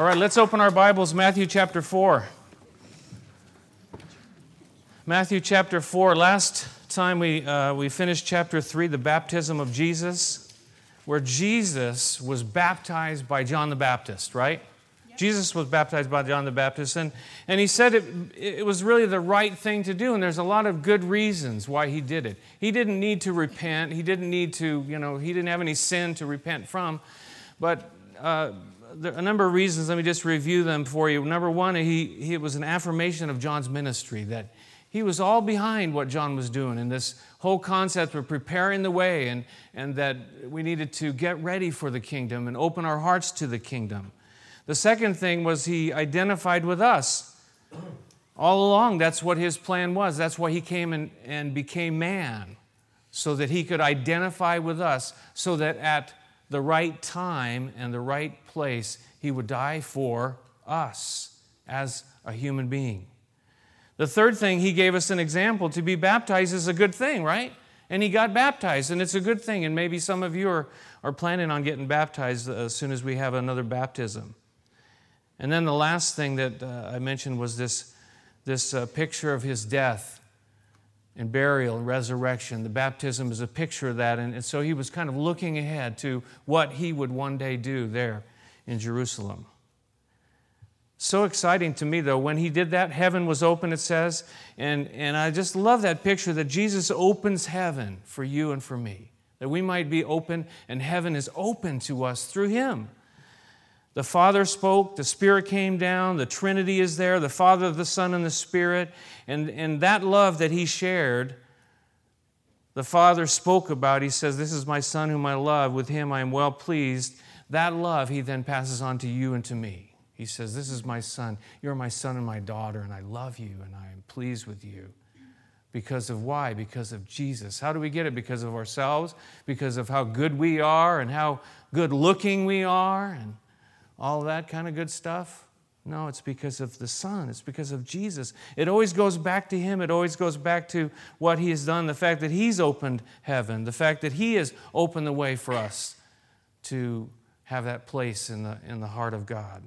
All right, let's open our Bibles, Matthew chapter 4. Matthew chapter 4. Last time we, uh, we finished chapter 3, the baptism of Jesus, where Jesus was baptized by John the Baptist, right? Jesus was baptized by John the Baptist, and, and he said it, it was really the right thing to do, and there's a lot of good reasons why he did it. He didn't need to repent, he didn't need to, you know, he didn't have any sin to repent from, but uh, a number of reasons. Let me just review them for you. Number one, he, he, it was an affirmation of John's ministry that he was all behind what John was doing and this whole concept of preparing the way and, and that we needed to get ready for the kingdom and open our hearts to the kingdom. The second thing was he identified with us. All along, that's what his plan was. That's why he came and, and became man, so that he could identify with us, so that at the right time and the right place, he would die for us as a human being. The third thing, he gave us an example. To be baptized is a good thing, right? And he got baptized, and it's a good thing. And maybe some of you are, are planning on getting baptized as soon as we have another baptism. And then the last thing that uh, I mentioned was this, this uh, picture of his death and burial and resurrection. The baptism is a picture of that. And, and so he was kind of looking ahead to what he would one day do there in Jerusalem. So exciting to me, though. When he did that, heaven was open, it says. And, and I just love that picture that Jesus opens heaven for you and for me, that we might be open, and heaven is open to us through him. The Father spoke, the Spirit came down, the Trinity is there, the Father, the Son, and the Spirit. And, and that love that He shared, the Father spoke about. He says, This is my Son whom I love, with Him I am well pleased. That love He then passes on to you and to me. He says, This is my Son. You're my Son and my daughter, and I love you, and I am pleased with you. Because of why? Because of Jesus. How do we get it? Because of ourselves, because of how good we are, and how good looking we are, and all that kind of good stuff? No, it's because of the Son. It's because of Jesus. It always goes back to Him. It always goes back to what He has done, the fact that He's opened heaven, the fact that He has opened the way for us to have that place in the, in the heart of God.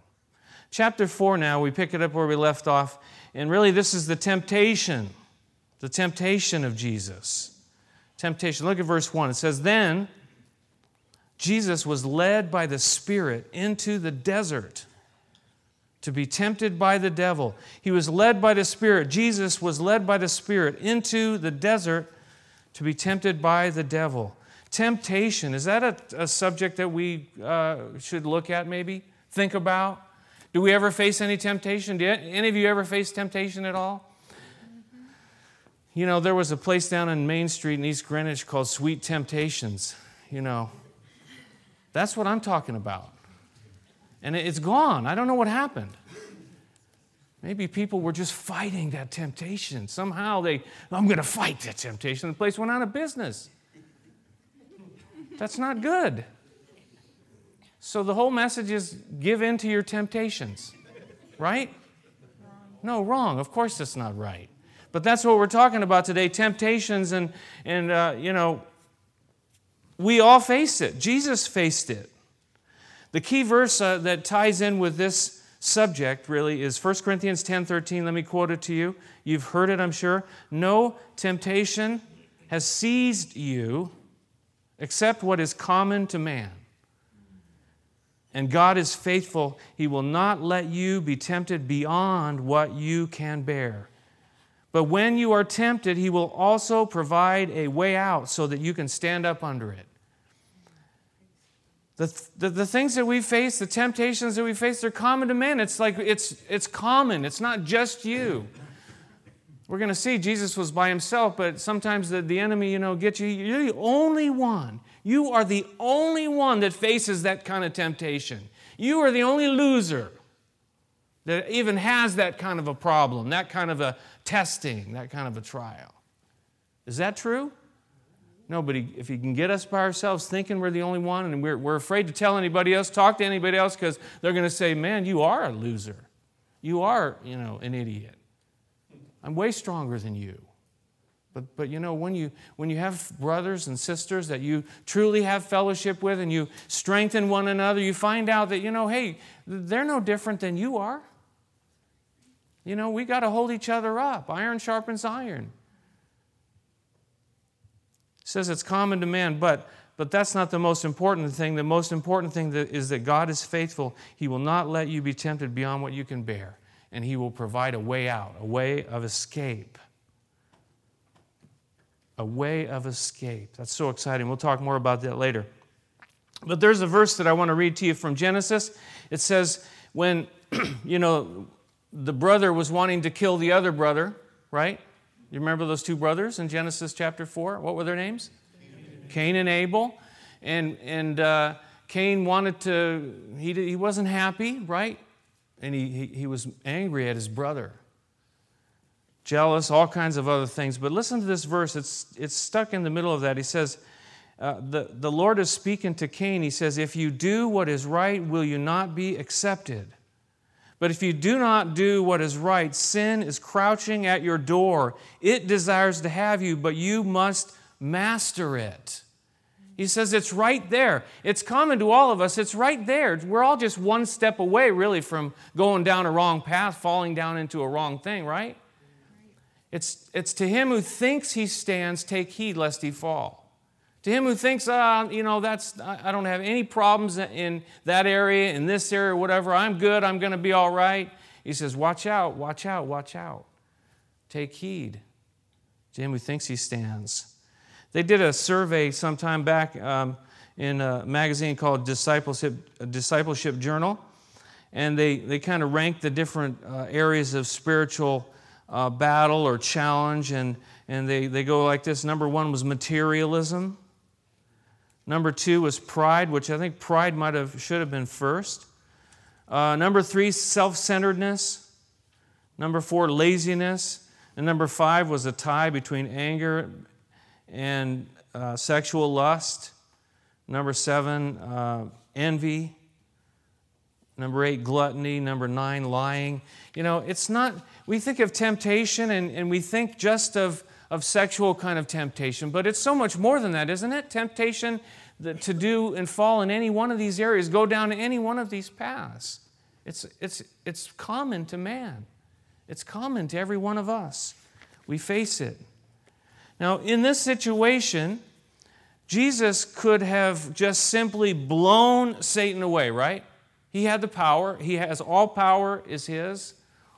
Chapter 4 now, we pick it up where we left off, and really this is the temptation, the temptation of Jesus. Temptation. Look at verse 1. It says, Then Jesus was led by the Spirit into the desert to be tempted by the devil. He was led by the Spirit. Jesus was led by the Spirit into the desert to be tempted by the devil. Temptation, is that a, a subject that we uh, should look at maybe? Think about? Do we ever face any temptation? Do any of you ever face temptation at all? You know, there was a place down in Main Street in East Greenwich called Sweet Temptations. You know, that's what I'm talking about. And it's gone. I don't know what happened. Maybe people were just fighting that temptation. Somehow they, I'm going to fight that temptation. The place went out of business. That's not good. So the whole message is give in to your temptations, right? No, wrong. Of course that's not right. But that's what we're talking about today temptations, and, and uh, you know, we all face it. Jesus faced it. The key verse uh, that ties in with this subject really is 1 Corinthians 10:13. Let me quote it to you. You've heard it, I'm sure. No temptation has seized you except what is common to man. And God is faithful. He will not let you be tempted beyond what you can bear. But when you are tempted, He will also provide a way out so that you can stand up under it. The, the, the, things that we face, the temptations that we face, they're common to men. It's like it's, it's common, it's not just you. We're going to see Jesus was by himself, but sometimes the, the enemy, you know, gets you. You're the only one. You are the only one that faces that kind of temptation. You are the only loser that even has that kind of a problem, that kind of a testing, that kind of a trial. Is that true? No, but if he can get us by ourselves thinking we're the only one and we're, we're afraid to tell anybody else, talk to anybody else, because they're going to say, man, you are a loser. You are, you know, an idiot. I'm way stronger than you. But, but you know, when you, when you have brothers and sisters that you truly have fellowship with and you strengthen one another, you find out that, you know, hey, they're no different than you are. You know, we got to hold each other up. Iron sharpens iron. It says it's common to man, but, but that's not the most important thing. The most important thing is that God is faithful. He will not let you be tempted beyond what you can bear, and He will provide a way out, a way of escape a way of escape. That's so exciting. We'll talk more about that later. But there's a verse that I want to read to you from Genesis. It says, when, you know, the brother was wanting to kill the other brother, right? You remember those two brothers in Genesis chapter 4? What were their names? Cain, and Abel. And, and uh, Cain wanted to, he, he wasn't happy, right? And he, he, he was angry at his brother jealous, all kinds of other things. But listen to this verse, it's, it's stuck in the middle of that. He says, uh, the, the Lord is speaking to Cain. He says, If you do what is right, will you not be accepted? But if you do not do what is right, sin is crouching at your door. It desires to have you, but you must master it. He says it's right there. It's common to all of us. It's right there. We're all just one step away, really, from going down a wrong path, falling down into a wrong thing, right? It's, it's to him who thinks he stands, take heed lest he fall. To him who thinks, ah, you know, that's, I don't have any problems in that area, in this area, whatever, I'm good, I'm going to be all right. He says, watch out, watch out, watch out. Take heed. To him who thinks he stands. They did a survey some time back um, in a magazine called Discipleship, Discipleship Journal, and they, they kind of ranked the different uh, areas of spiritual uh, battle or challenge, and, and they, they go like this. Number one was materialism. Number two was pride, which I think pride might have should have been first. Uh, number three, self-centeredness. Number four, laziness. And number five was a tie between anger and uh, sexual lust. Number seven, uh, envy. Number eight, gluttony. Number nine, lying. You know, it's not, we think of temptation and, and we think just of, of sexual kind of temptation, but it's so much more than that, isn't it? Temptation to do and fall in any one of these areas, go down any one of these paths. It's, it's, it's common to man, it's common to every one of us. We face it. Now, in this situation, Jesus could have just simply blown Satan away, right? He had the power. He has all power is his.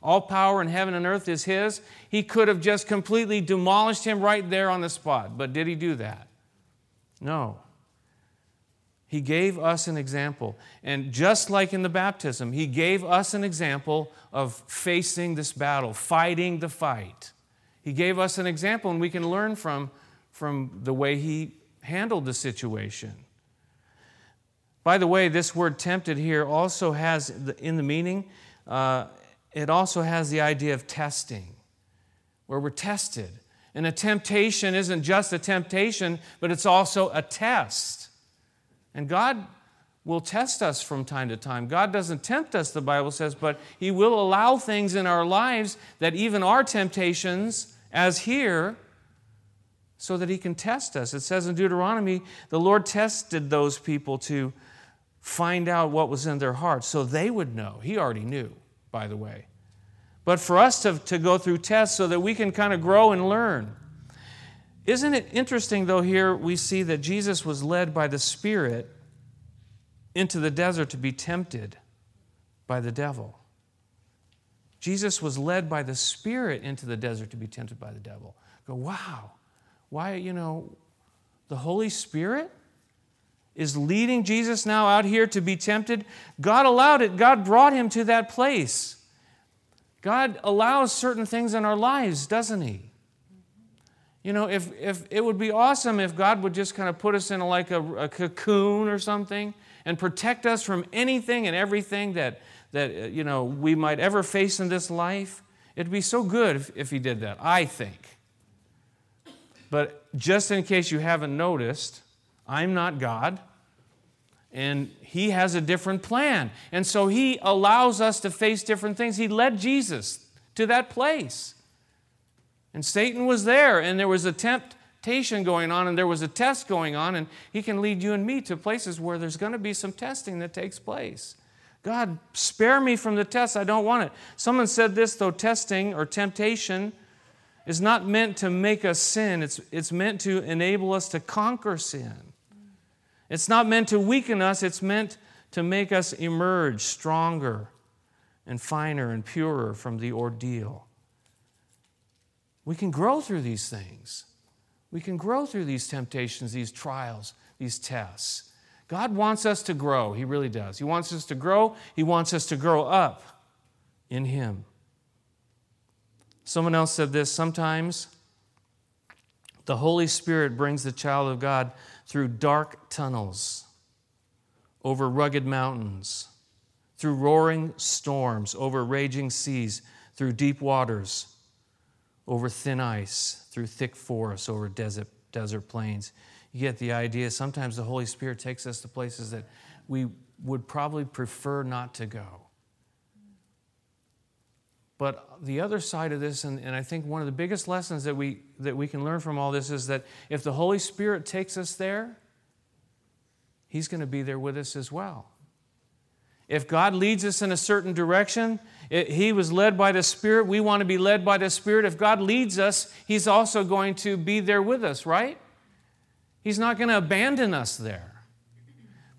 All power in heaven and earth is his. He could have just completely demolished him right there on the spot. But did he do that? No. He gave us an example. And just like in the baptism, he gave us an example of facing this battle, fighting the fight. He gave us an example, and we can learn from, from the way he handled the situation. By the way, this word tempted here also has, in the meaning, uh, it also has the idea of testing, where we're tested. And a temptation isn't just a temptation, but it's also a test. And God will test us from time to time. God doesn't tempt us, the Bible says, but He will allow things in our lives that even are temptations, as here, so that He can test us. It says in Deuteronomy, the Lord tested those people to find out what was in their hearts so they would know. He already knew, by the way. But for us to, to go through tests so that we can kind of grow and learn. Isn't it interesting, though, here we see that Jesus was led by the Spirit into the desert to be tempted by the devil? Jesus was led by the Spirit into the desert to be tempted by the devil. Go, wow, why, you know, the Holy Spirit? is leading Jesus now out here to be tempted. God allowed it, God brought him to that place. God allows certain things in our lives, doesn't He? You know, if, if it would be awesome if God would just kind of put us in a, like a, a cocoon or something and protect us from anything and everything that, that uh, you know, we might ever face in this life. It'd be so good if, if He did that, I think. But just in case you haven't noticed, I'm not God. And He has a different plan. And so He allows us to face different things. He led Jesus to that place. And Satan was there, and there was a temptation going on, and there was a test going on, and he can lead you and me to places where there's going to be some testing that takes place. God, spare me from the test. I don't want it. Someone said this, though testing or temptation is not meant to make us sin, it's, it's meant to enable us to conquer sin. It's not meant to weaken us, it's meant to make us emerge stronger and finer and purer from the ordeal. We can grow through these things. We can grow through these temptations, these trials, these tests. God wants us to grow. He really does. He wants us to grow. He wants us to grow up in Him. Someone else said this sometimes the Holy Spirit brings the child of God through dark tunnels, over rugged mountains, through roaring storms, over raging seas, through deep waters, over thin ice, through thick forests, over desert, desert plains. You get the idea. Sometimes the Holy Spirit takes us to places that we would probably prefer not to go. But the other side of this, and, and I think one of the biggest lessons that we, that we can learn from all this is that if the Holy Spirit takes us there, He's going to be there with us as well. If God leads us in a certain direction, it, He was led by the Spirit. We want to be led by the Spirit. If God leads us, He's also going to be there with us, right? He's not going to abandon us there.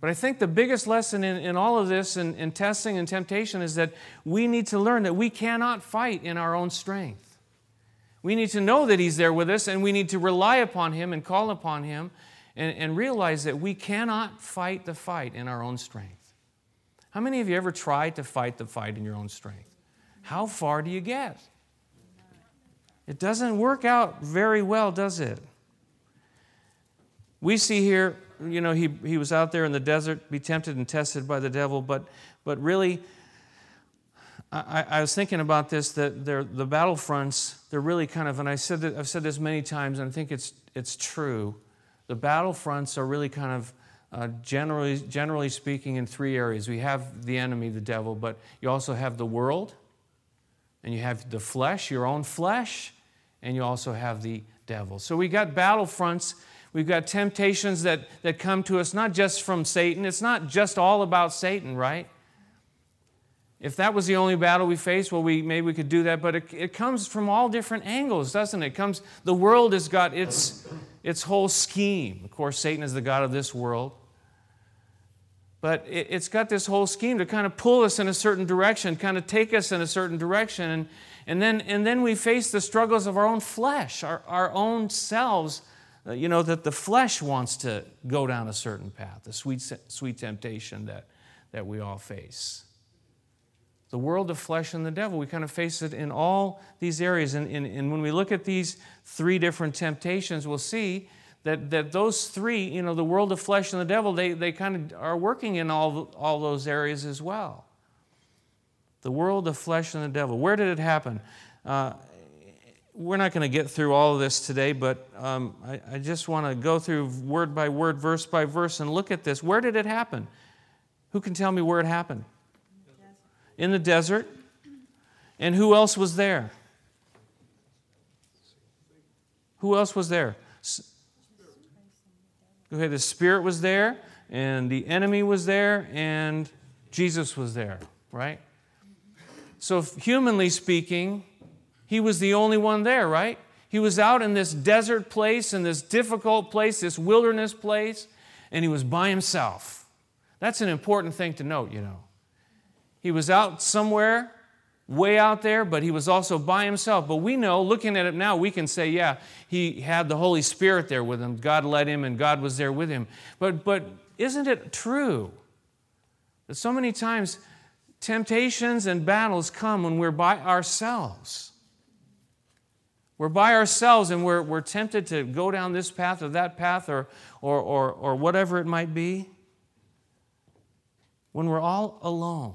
But I think the biggest lesson in, in all of this and in, in testing and temptation is that we need to learn that we cannot fight in our own strength. We need to know that He's there with us and we need to rely upon Him and call upon Him and, and realize that we cannot fight the fight in our own strength. How many of you ever tried to fight the fight in your own strength? How far do you get? It doesn't work out very well, does it? We see here you know, he, he was out there in the desert, be tempted and tested by the devil, but, but really, I, I was thinking about this that the battlefronts, they're really kind of, and I said that, I've said this many times, and I think it's, it's true. The battlefronts are really kind of, uh, generally, generally speaking, in three areas. We have the enemy, the devil, but you also have the world, and you have the flesh, your own flesh, and you also have the devil. So we got battlefronts We've got temptations that, that come to us not just from Satan. It's not just all about Satan, right? If that was the only battle we face, well, we, maybe we could do that, but it, it comes from all different angles, doesn't it? it? comes, the world has got its, its whole scheme. Of course, Satan is the God of this world. But it, it's got this whole scheme to kind of pull us in a certain direction, kind of take us in a certain direction. And, and, then, and then we face the struggles of our own flesh, our, our own selves you know, that the flesh wants to go down a certain path, the sweet, sweet temptation that, that we all face. The world of flesh and the devil, we kind of face it in all these areas. And, and, and when we look at these three different temptations, we'll see that, that those three, you know, the world of flesh and the devil, they, they kind of are working in all, all those areas as well. The world of flesh and the devil. Where did it happen? Uh, we're not going to get through all of this today, but um, I, I just want to go through word by word, verse by verse, and look at this. Where did it happen? Who can tell me where it happened? In the desert. And who else was there? Who else was there? Okay, the Spirit was there, and the enemy was there, and Jesus was there, right? So, humanly speaking, he was the only one there, right? He was out in this desert place, in this difficult place, this wilderness place, and he was by himself. That's an important thing to note, you know. He was out somewhere, way out there, but he was also by himself. But we know, looking at it now, we can say, yeah, he had the Holy Spirit there with him. God led him and God was there with him. But, but isn't it true that so many times temptations and battles come when we're by ourselves? We're by ourselves and we're, we're tempted to go down this path or that path or, or, or, or whatever it might be. When we're all alone.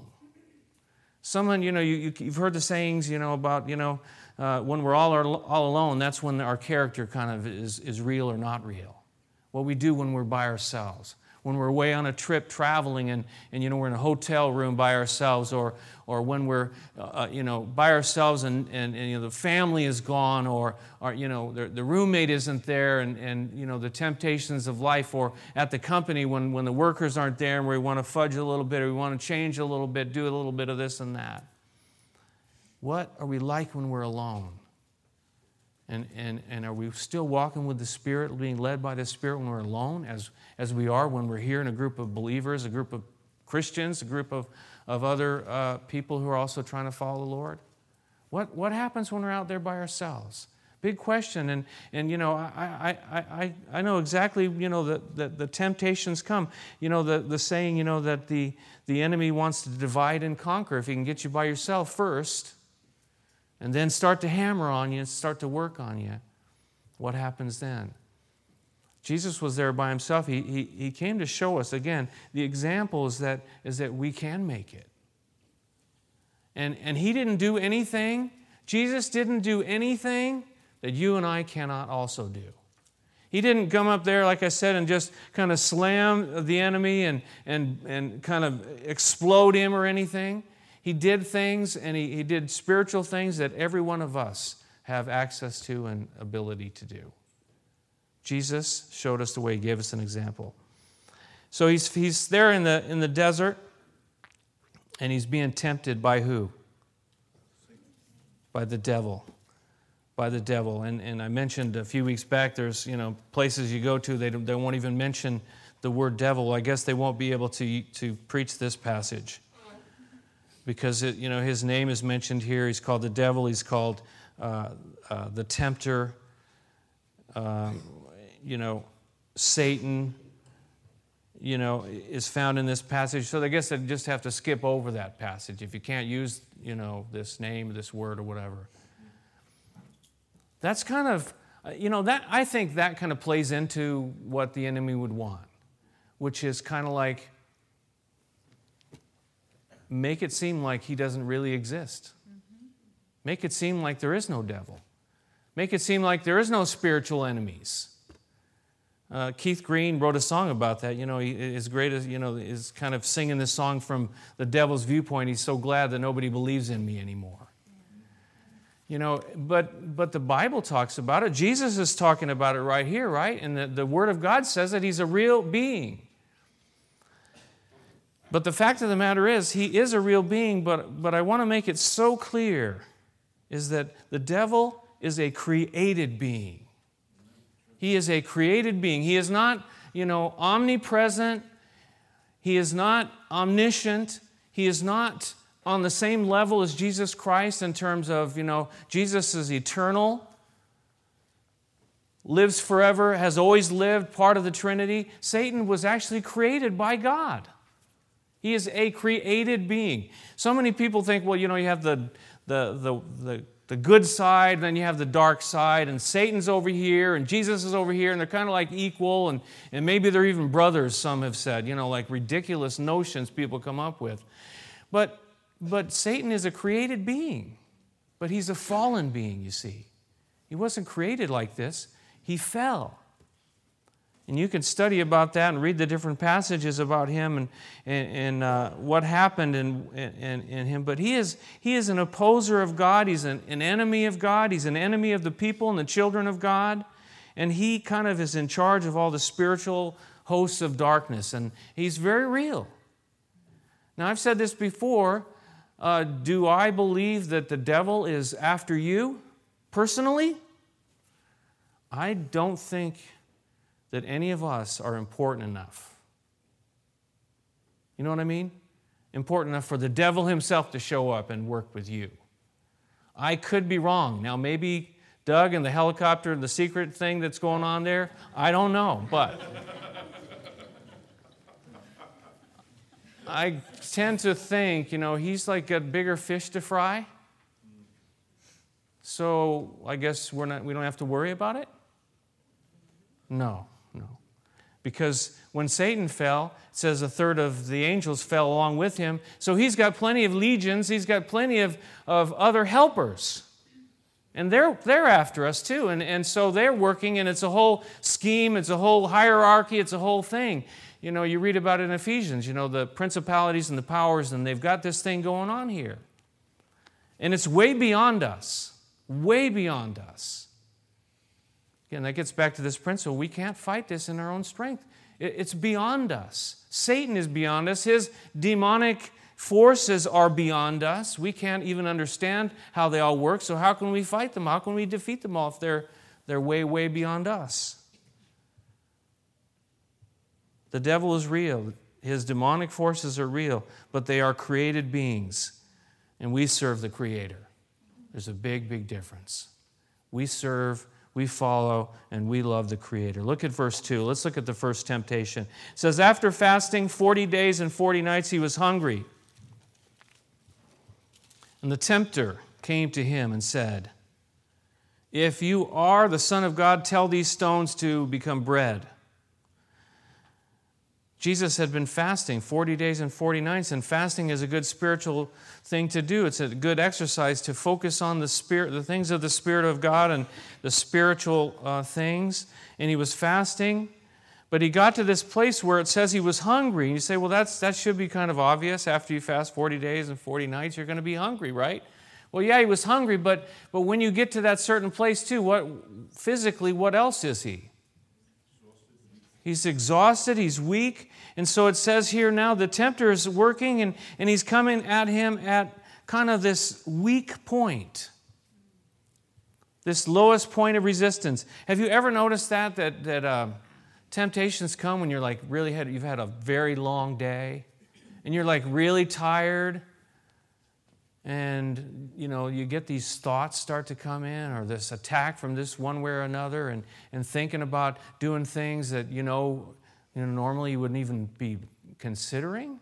Someone, you know, you, you've heard the sayings, you know, about, you know, uh, when we're all, all alone, that's when our character kind of is, is real or not real. What we do when we're by ourselves. When we're away on a trip traveling and, and you know, we're in a hotel room by ourselves or, or when we're uh, uh, you know, by ourselves and, and, and, you know, the family is gone or, or you know, the, the roommate isn't there and, and you know, the temptations of life or at the company when, when the workers aren't there and we want to fudge a little bit or we want to change a little bit, do a little bit of this and that. What are we like when we're alone? And, and, and are we still walking with the Spirit, being led by the Spirit when we're alone, as, as we are when we're here in a group of believers, a group of Christians, a group of, of other uh, people who are also trying to follow the Lord? What, what happens when we're out there by ourselves? Big question. And, and you know, I, I, I, I know exactly, you know, that the, the temptations come. You know, the, the saying, you know, that the, the enemy wants to divide and conquer. If he can get you by yourself first, and then start to hammer on you and start to work on you, what happens then? Jesus was there by himself. He, he, he came to show us, again, the example is that, is that we can make it. And, and he didn't do anything, Jesus didn't do anything that you and I cannot also do. He didn't come up there, like I said, and just kind of slam the enemy and, and, and kind of explode him or anything. He did things and he, he did spiritual things that every one of us have access to and ability to do. Jesus showed us the way, he gave us an example. So he's, he's there in the, in the desert and he's being tempted by who? By the devil. By the devil. And, and I mentioned a few weeks back there's you know places you go to, they, they won't even mention the word devil. I guess they won't be able to, to preach this passage because it, you know his name is mentioned here. He's called the devil. He's called uh, uh, the tempter. Um, you know, Satan. You know, is found in this passage. So I guess I just have to skip over that passage if you can't use you know this name, this word, or whatever. That's kind of you know that I think that kind of plays into what the enemy would want, which is kind of like make it seem like he doesn't really exist. Mm-hmm. Make it seem like there is no devil. Make it seem like there is no spiritual enemies. Uh, Keith Green wrote a song about that. You know, he is great you know, is kind of singing this song from the devil's viewpoint. He's so glad that nobody believes in me anymore. You know, but, but the Bible talks about it. Jesus is talking about it right here, right? And the, the Word of God says that He's a real being. But the fact of the matter is, he is a real being, but, but I want to make it so clear is that the devil is a created being. He is a created being. He is not, you know, omnipresent. He is not omniscient. He is not on the same level as Jesus Christ in terms of, you know, Jesus is eternal, lives forever, has always lived, part of the Trinity. Satan was actually created by God. He is a created being. So many people think, well, you know, you have the, the, the, the, the good side, then you have the dark side, and Satan's over here, and Jesus is over here, and they're kind of like equal, and, and maybe they're even brothers, some have said, you know, like ridiculous notions people come up with. But, but Satan is a created being, but he's a fallen being, you see. He wasn't created like this, he fell. And you can study about that and read the different passages about him and, and, and uh, what happened in, in, in, him. But he is, he is an opposer of God. He's an, an enemy of God. He's an enemy of the people and the children of God. And he kind of is in charge of all the spiritual hosts of darkness. And he's very real. Now, I've said this before. Uh, do I believe that the devil is after you personally? I don't think that any of us are important enough. You know what I mean? Important enough for the devil himself to show up and work with you. I could be wrong. Now, maybe Doug and the helicopter and the secret thing that's going on there, I don't know, but I tend to think, you know, he's like a bigger fish to fry. So I guess we're not, we don't have to worry about it? No. Because when Satan fell, it says a third of the angels fell along with him. So he's got plenty of legions, he's got plenty of, of other helpers. And they're, they're after us too. And, and so they're working, and it's a whole scheme, it's a whole hierarchy, it's a whole thing. you know, you read about it in Ephesians, you know, the principalities and the powers, and they've got this thing going on here. And it's way beyond us, way beyond us. Again, that gets back to this principle. We can't fight this in our own strength. It's beyond us. Satan is beyond us. His demonic forces are beyond us. We can't even understand how they all work. So, how can we fight them? How can we defeat them all if they're, they're way, way beyond us? The devil is real. His demonic forces are real, but they are created beings, and we serve the Creator. There's a big, big difference. We serve we follow, and we love the Creator. Look at verse 2. Let's look at the first temptation. It says, After fasting 40 days and 40 nights, he was hungry. And the tempter came to him and said, If you are the Son of God, tell these stones to become bread. Jesus had been fasting 40 days and 40 nights, and fasting is a good spiritual thing to do. It's a good exercise to focus on the spirit, the things of the Spirit of God and the spiritual uh, things. And he was fasting, but he got to this place where it says he was hungry. And you say, well, that's, that should be kind of obvious. After you fast 40 days and 40 nights, you're going to be hungry, right? Well, yeah, he was hungry, but, but when you get to that certain place too, what physically, what else is he? He's exhausted, he's weak. And so it says here now the tempter is working and, and he's coming at him at kind of this weak point, this lowest point of resistance. Have you ever noticed that? That, that uh, temptations come when you're like really had, you've had a very long day and you're like really tired and you know you get these thoughts start to come in or this attack from this one way or another and, and thinking about doing things that you know, you know normally you wouldn't even be considering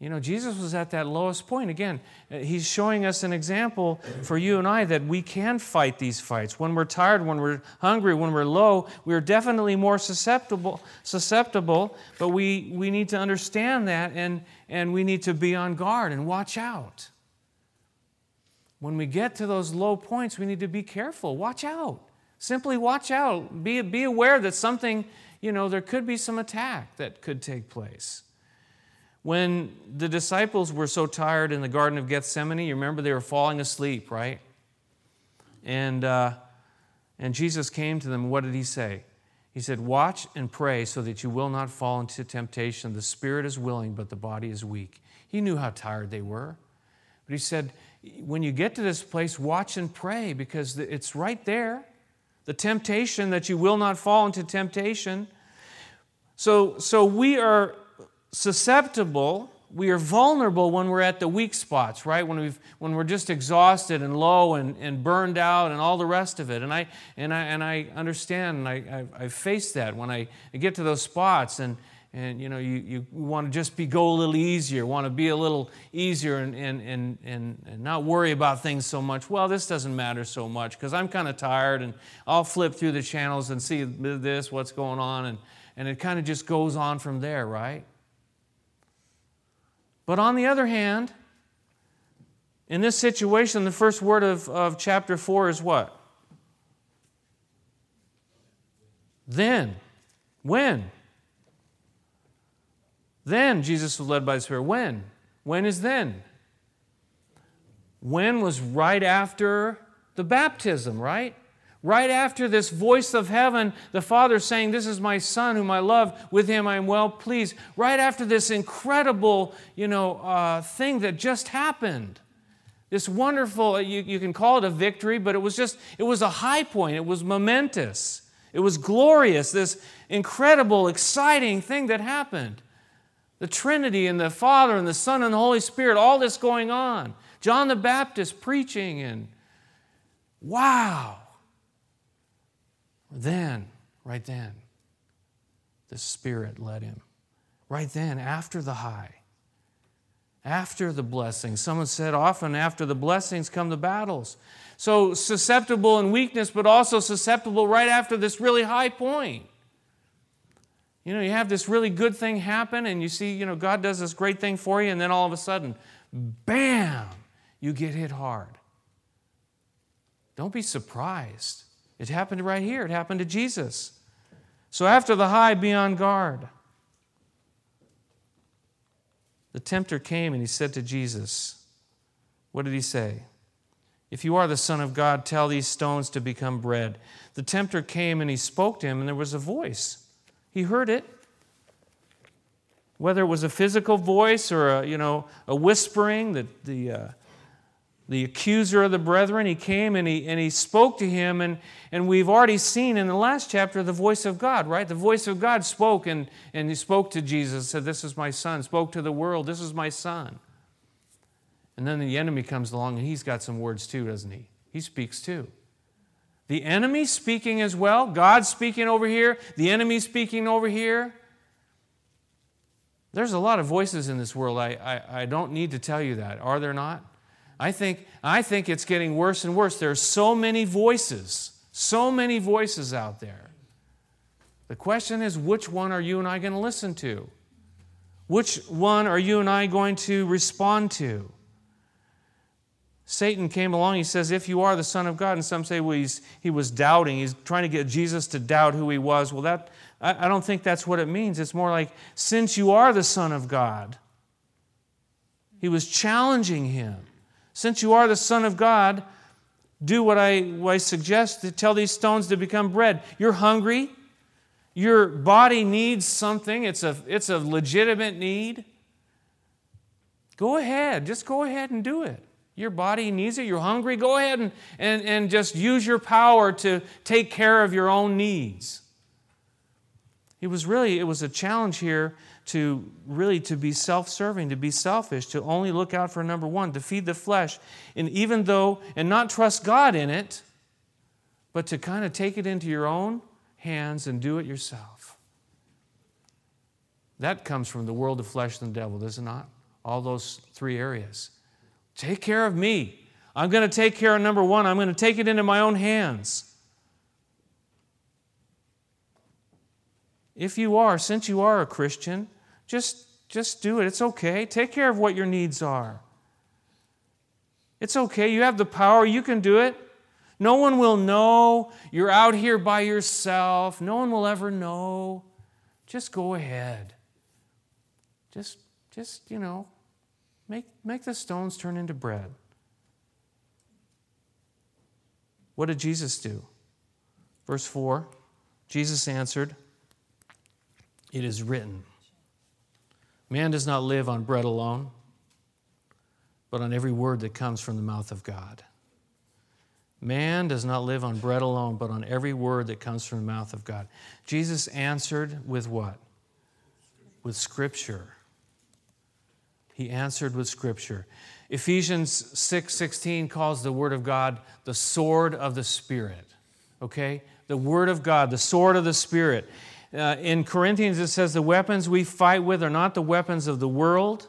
you know, Jesus was at that lowest point. Again, uh, he's showing us an example for you and I that we can fight these fights. When we're tired, when we're hungry, when we're low, we're definitely more susceptible, susceptible but we, we need to understand that and, and we need to be on guard and watch out. When we get to those low points, we need to be careful. Watch out. Simply watch out. Be, be aware that something, you know, there could be some attack that could take place. When the disciples were so tired in the Garden of Gethsemane, you remember they were falling asleep, right? And, uh, and Jesus came to them. What did he say? He said, Watch and pray so that you will not fall into temptation. The spirit is willing, but the body is weak. He knew how tired they were. But he said, When you get to this place, watch and pray because it's right there. The temptation that you will not fall into temptation. So, so we are susceptible, we are vulnerable when we're at the weak spots, right? When, we've, when we're just exhausted and low and, and burned out and all the rest of it. And I, and I, and I understand, and I, I, I face that when I, I get to those spots and, and you know you, you want to just be go a little easier want to be a little easier and, and, and, and, not worry about things so much well this doesn't matter so much because i'm kind of tired and i'll flip through the channels and see this what's going on and, and it kind of just goes on from there right but on the other hand, in this situation, the first word of, of chapter 4 is what? Then. When? Then Jesus was led by the Spirit. When? When is then? When was right after the baptism, right? Right after this voice of heaven, the Father saying, This is my Son whom I love, with him I am well pleased. Right after this incredible, you know, uh, thing that just happened. This wonderful, you, you can call it a victory, but it was just, it was a high point. It was momentous. It was glorious, this incredible, exciting thing that happened. The Trinity and the Father and the Son and the Holy Spirit, all this going on. John the Baptist preaching and wow. Then, right then, the Spirit led him. Right then, after the high, after the blessings. Someone said often after the blessings come the battles. So susceptible in weakness, but also susceptible right after this really high point. You know, you have this really good thing happen, and you see, you know, God does this great thing for you, and then all of a sudden, bam, you get hit hard. Don't be surprised. It happened right here, it happened to Jesus. So after the high, be on guard. The tempter came and he said to Jesus, What did he say? If you are the Son of God, tell these stones to become bread. The tempter came and he spoke to him, and there was a voice. He heard it. Whether it was a physical voice or a, you know, a whispering, the, the, uh, the accuser of the brethren, he came and he, and he spoke to him. And, and we've already seen in the last chapter the voice of God, right? The voice of God spoke and, and he spoke to Jesus, said, This is my son, spoke to the world, This is my son. And then the enemy comes along and he's got some words too, doesn't he? He speaks too. The enemy speaking as well, God speaking over here, the enemy speaking over here. There's a lot of voices in this world. I, I, I, don't need to tell you that. Are there not? I think, I think it's getting worse and worse. There are so many voices, so many voices out there. The question is which one are you and I going to listen to? Which one are you and I going to respond to? Satan came along, he says, If you are the Son of God, and some say, Well, he was doubting. He's trying to get Jesus to doubt who he was. Well, that, I, I don't think that's what it means. It's more like, Since you are the Son of God, he was challenging him. Since you are the Son of God, do what I, what I suggest to tell these stones to become bread. You're hungry. Your body needs something, it's a, it's a legitimate need. Go ahead, just go ahead and do it. Your body needs it. You're hungry. Go ahead and, and, and just use your power to take care of your own needs. It was really, it was a challenge here to really to be self-serving, to be selfish, to only look out for number one, to feed the flesh. And even though, and not trust God in it, but to kind of take it into your own hands and do it yourself. That comes from the world of flesh and the devil, does it not? All those three areas. Take care of me. I'm going to take care of number one. I'm going to take it into my own hands. If you are, since you are a Christian, just, just do it. It's okay. Take care of what your needs are. It's okay. You have the power. You can do it. No one will know. You're out here by yourself. No one will ever know. Just go ahead. Just, just, you know, Make, make the stones turn into bread. What did Jesus do? Verse 4 Jesus answered, It is written, Man does not live on bread alone, but on every word that comes from the mouth of God. Man does not live on bread alone, but on every word that comes from the mouth of God. Jesus answered with what? With Scripture. He answered with scripture. Ephesians 6 16 calls the word of God the sword of the Spirit. Okay? The word of God, the sword of the Spirit. Uh, in Corinthians, it says the weapons we fight with are not the weapons of the world.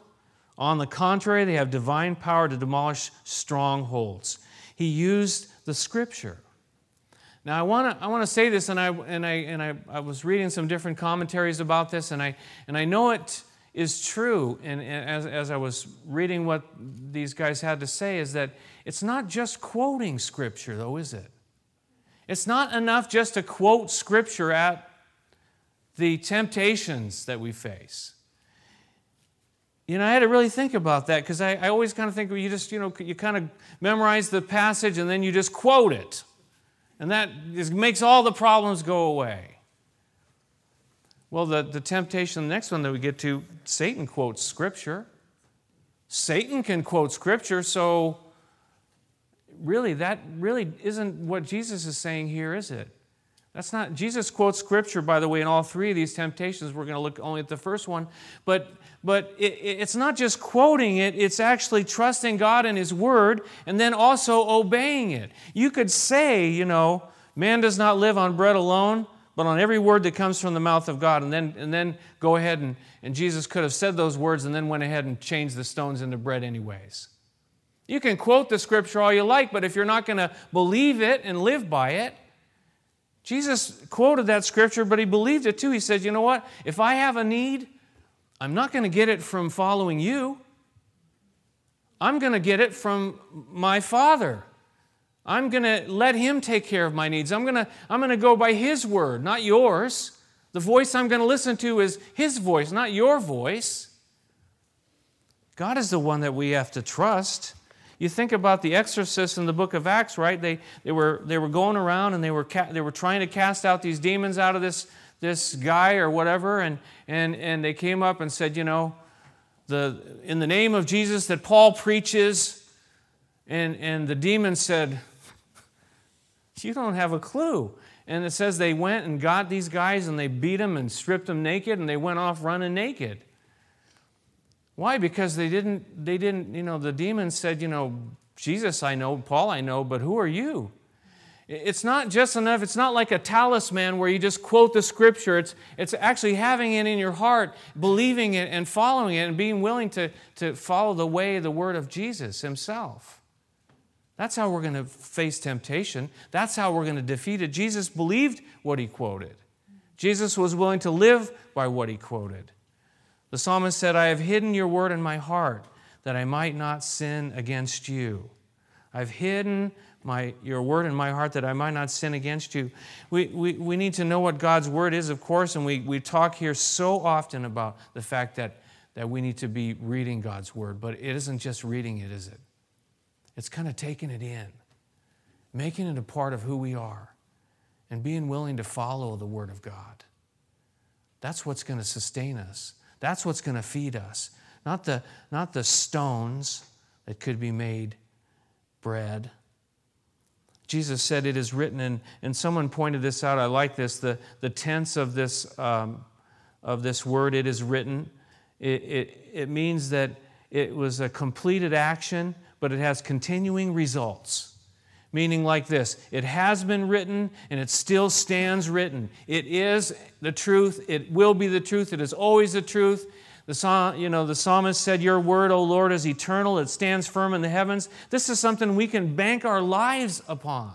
On the contrary, they have divine power to demolish strongholds. He used the scripture. Now, I want to I wanna say this, and, I, and, I, and I, I was reading some different commentaries about this, and I, and I know it is true, and, as, as I was reading what these guys had to say, is that it's not just quoting Scripture, though, is it? It's not enough just to quote Scripture at the temptations that we face. You know, I had to really think about that because I, I, always kind of think well, you just, you know, you kind of memorize the passage and then you just quote it. And that makes all the problems go away. Well, the, the temptation, the next one that we get to, Satan quotes Scripture. Satan can quote Scripture, so really, that really isn't what Jesus is saying here, is it? That's not, Jesus quotes Scripture, by the way, in all three of these temptations. We're going to look only at the first one. But, but it, it's not just quoting it, it's actually trusting God and His Word and then also obeying it. You could say, you know, man does not live on bread alone, but on every word that comes from the mouth of God. And then, and then go ahead and, and Jesus could have said those words and then went ahead and changed the stones into bread, anyways. You can quote the scripture all you like, but if you're not going to believe it and live by it, Jesus quoted that scripture, but he believed it too. He said, You know what? If I have a need, I'm not going to get it from following you. I'm going to get it from my Father. I'm going to let Him take care of my needs. I'm going to, I'm going to go by His word, not yours. The voice I'm going to listen to is His voice, not your voice. God is the one that we have to trust. You think about the exorcists in the book of Acts, right? They, they, were, they were going around and they were, ca- they were trying to cast out these demons out of this, this guy or whatever, and, and, and they came up and said, you know, the, in the name of Jesus that Paul preaches, and, and the demon said, You don't have a clue. And it says they went and got these guys and they beat them and stripped them naked and they went off running naked. Why? Because they didn't, they didn't, you know, the demons said, you know, Jesus I know, Paul I know, but who are you? It's not just enough, it's not like a talisman where you just quote the scripture. It's, it's actually having it in your heart, believing it and following it, and being willing to, to follow the way, the word of Jesus himself. That's how we're going to face temptation. That's how we're going to defeat it. Jesus believed what he quoted, Jesus was willing to live by what he quoted. The psalmist said, I have hidden your word in my heart that I might not sin against you. I've hidden my, your word in my heart that I might not sin against you. We, we, we need to know what God's word is, of course, and we, we talk here so often about the fact that, that we need to be reading God's word, but it isn't just reading it, is it? It's kind of taking it in, making it a part of who we are, and being willing to follow the word of God. That's what's going to sustain us. That's what's going to feed us, not the, not the stones that could be made bread. Jesus said, It is written, and, and someone pointed this out. I like this. The, the tense of this, um, of this word, it is written, it, it, it means that it was a completed action, but it has continuing results meaning like this it has been written and it still stands written. It is the truth. It will be the truth. It is always the truth. The, you know, the psalmist said your word o lord is eternal. It stands firm in the heavens. This is something we can bank our lives upon.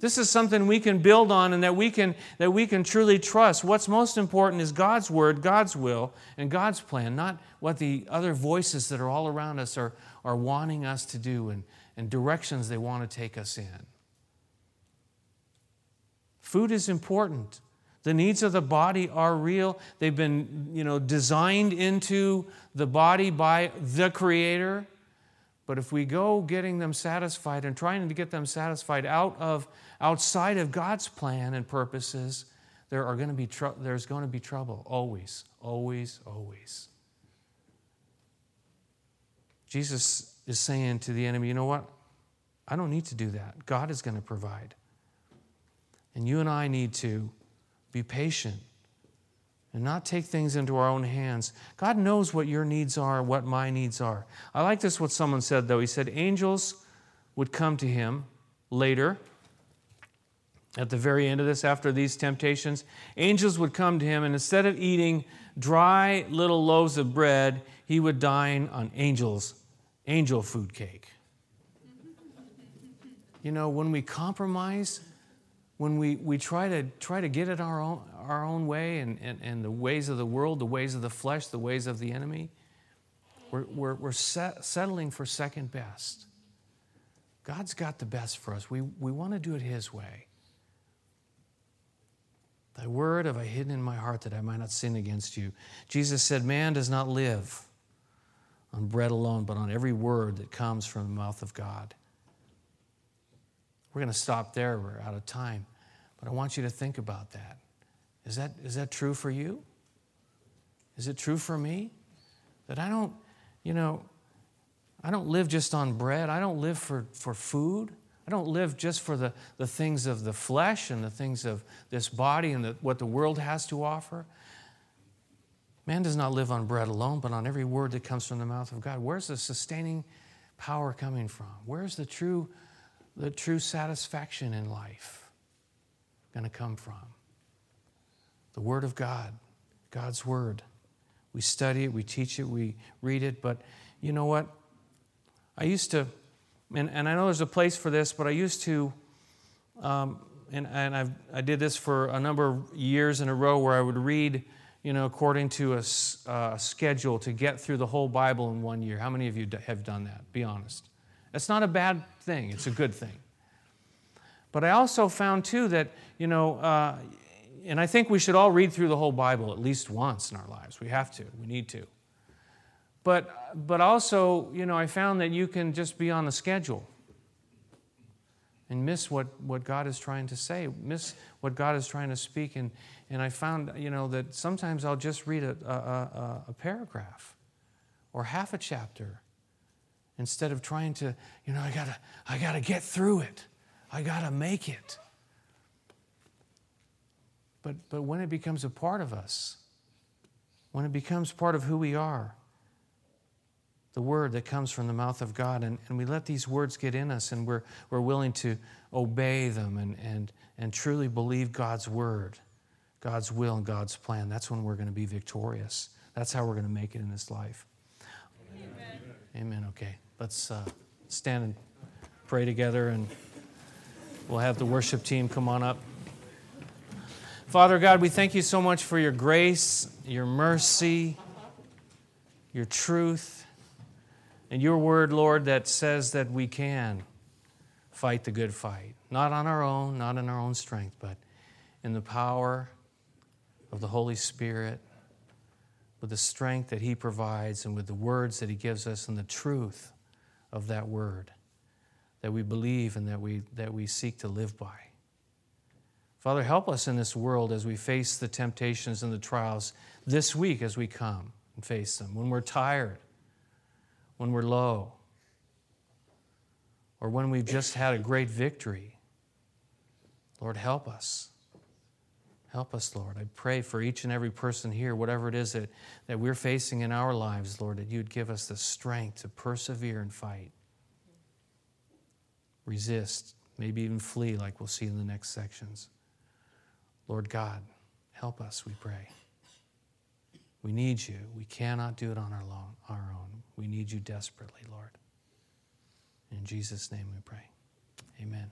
This is something we can build on and that we can that we can truly trust. What's most important is god's word god's will and god's plan not what the other voices that are all around us are, are wanting us to do and and directions they want to take us in. Food is important. The needs of the body are real. They've been, you know, designed into the body by the creator. But if we go getting them satisfied and trying to get them satisfied out of outside of God's plan and purposes, there are going to be tr- there's going to be trouble always, always, always. Jesus is saying to the enemy, you know what? I don't need to do that. God is going to provide. And you and I need to be patient and not take things into our own hands. God knows what your needs are, what my needs are. I like this what someone said though. He said angels would come to him later at the very end of this after these temptations. Angels would come to him and instead of eating dry little loaves of bread, he would dine on angels angel food cake. You know, when we compromise, when we, we try to try to get it our own, our own way and, and, and the ways of the world, the ways of the flesh, the ways of the enemy, we're, we're, we're set, settling for second best. God's got the best for us. We, we want to do it His way. Thy word have I hidden in my heart that I might not sin against you. Jesus said, Man does not live on bread alone, but on every word that comes from the mouth of God. We're going to stop there. We're out of time. But I want you to think about that. Is that, is that true for you? Is it true for me? That I don't, you know, I don't live just on bread. I don't live for, for food. I don't live just for the, the things of the flesh and the things of this body and the, what the world has to offer. Man does not live on bread alone, but on every word that comes from the mouth of God. Where's the sustaining power coming from? Where's the true, the true satisfaction in life going to come from? The Word of God, God's Word. We study it, we teach it, we read it, but you know what? I used to, and, and I know there's a place for this, but I used to, um, and, and I've, I did this for a number of years in a row where I would read you know, according to a uh, schedule to get through the whole Bible in one year. How many of you have done that? Be honest. That's not a bad thing, it's a good thing. But I also found, too, that, you know, uh, and I think we should all read through the whole Bible at least once in our lives. We have to, we need to. But, but also, you know, I found that you can just be on the schedule and miss what, what God is trying to say, miss what God is trying to speak. And, and I found, you know, that sometimes I'll just read a, a, a, paragraph or half a chapter instead of trying to, you know, I gotta, I gotta get through it. I gotta make it. But, but when it becomes a part of us, when it becomes part of who we are, the word that comes from the mouth of God, and, and we let these words get in us, and we're, we're willing to obey them and, and, and truly believe God's word, God's will, and God's plan, that's when we're going to be victorious. That's how we're going to make it in this life. Amen. Amen. Okay. Let's uh, stand and pray together, and we'll have the worship team come on up. Father God, we thank you so much for your grace, your mercy, your truth. And your word, Lord, that says that we can fight the good fight, not on our own, not in our own strength, but in the power of the Holy Spirit, with the strength that He provides, and with the words that He gives us, and the truth of that word that we believe and that we, that we seek to live by. Father, help us in this world as we face the temptations and the trials this week as we come and face them. When we're tired, when we're low, or when we've just had a great victory. Lord, help us. Help us, Lord. I pray for each and every person here, whatever it is that, that we're facing in our lives, Lord, that you'd give us the strength to persevere and fight, resist, maybe even flee, like we'll see in the next sections. Lord God, help us, we pray. We need you. We cannot do it on our, long, our own. We need you desperately, Lord. In Jesus' name we pray. Amen.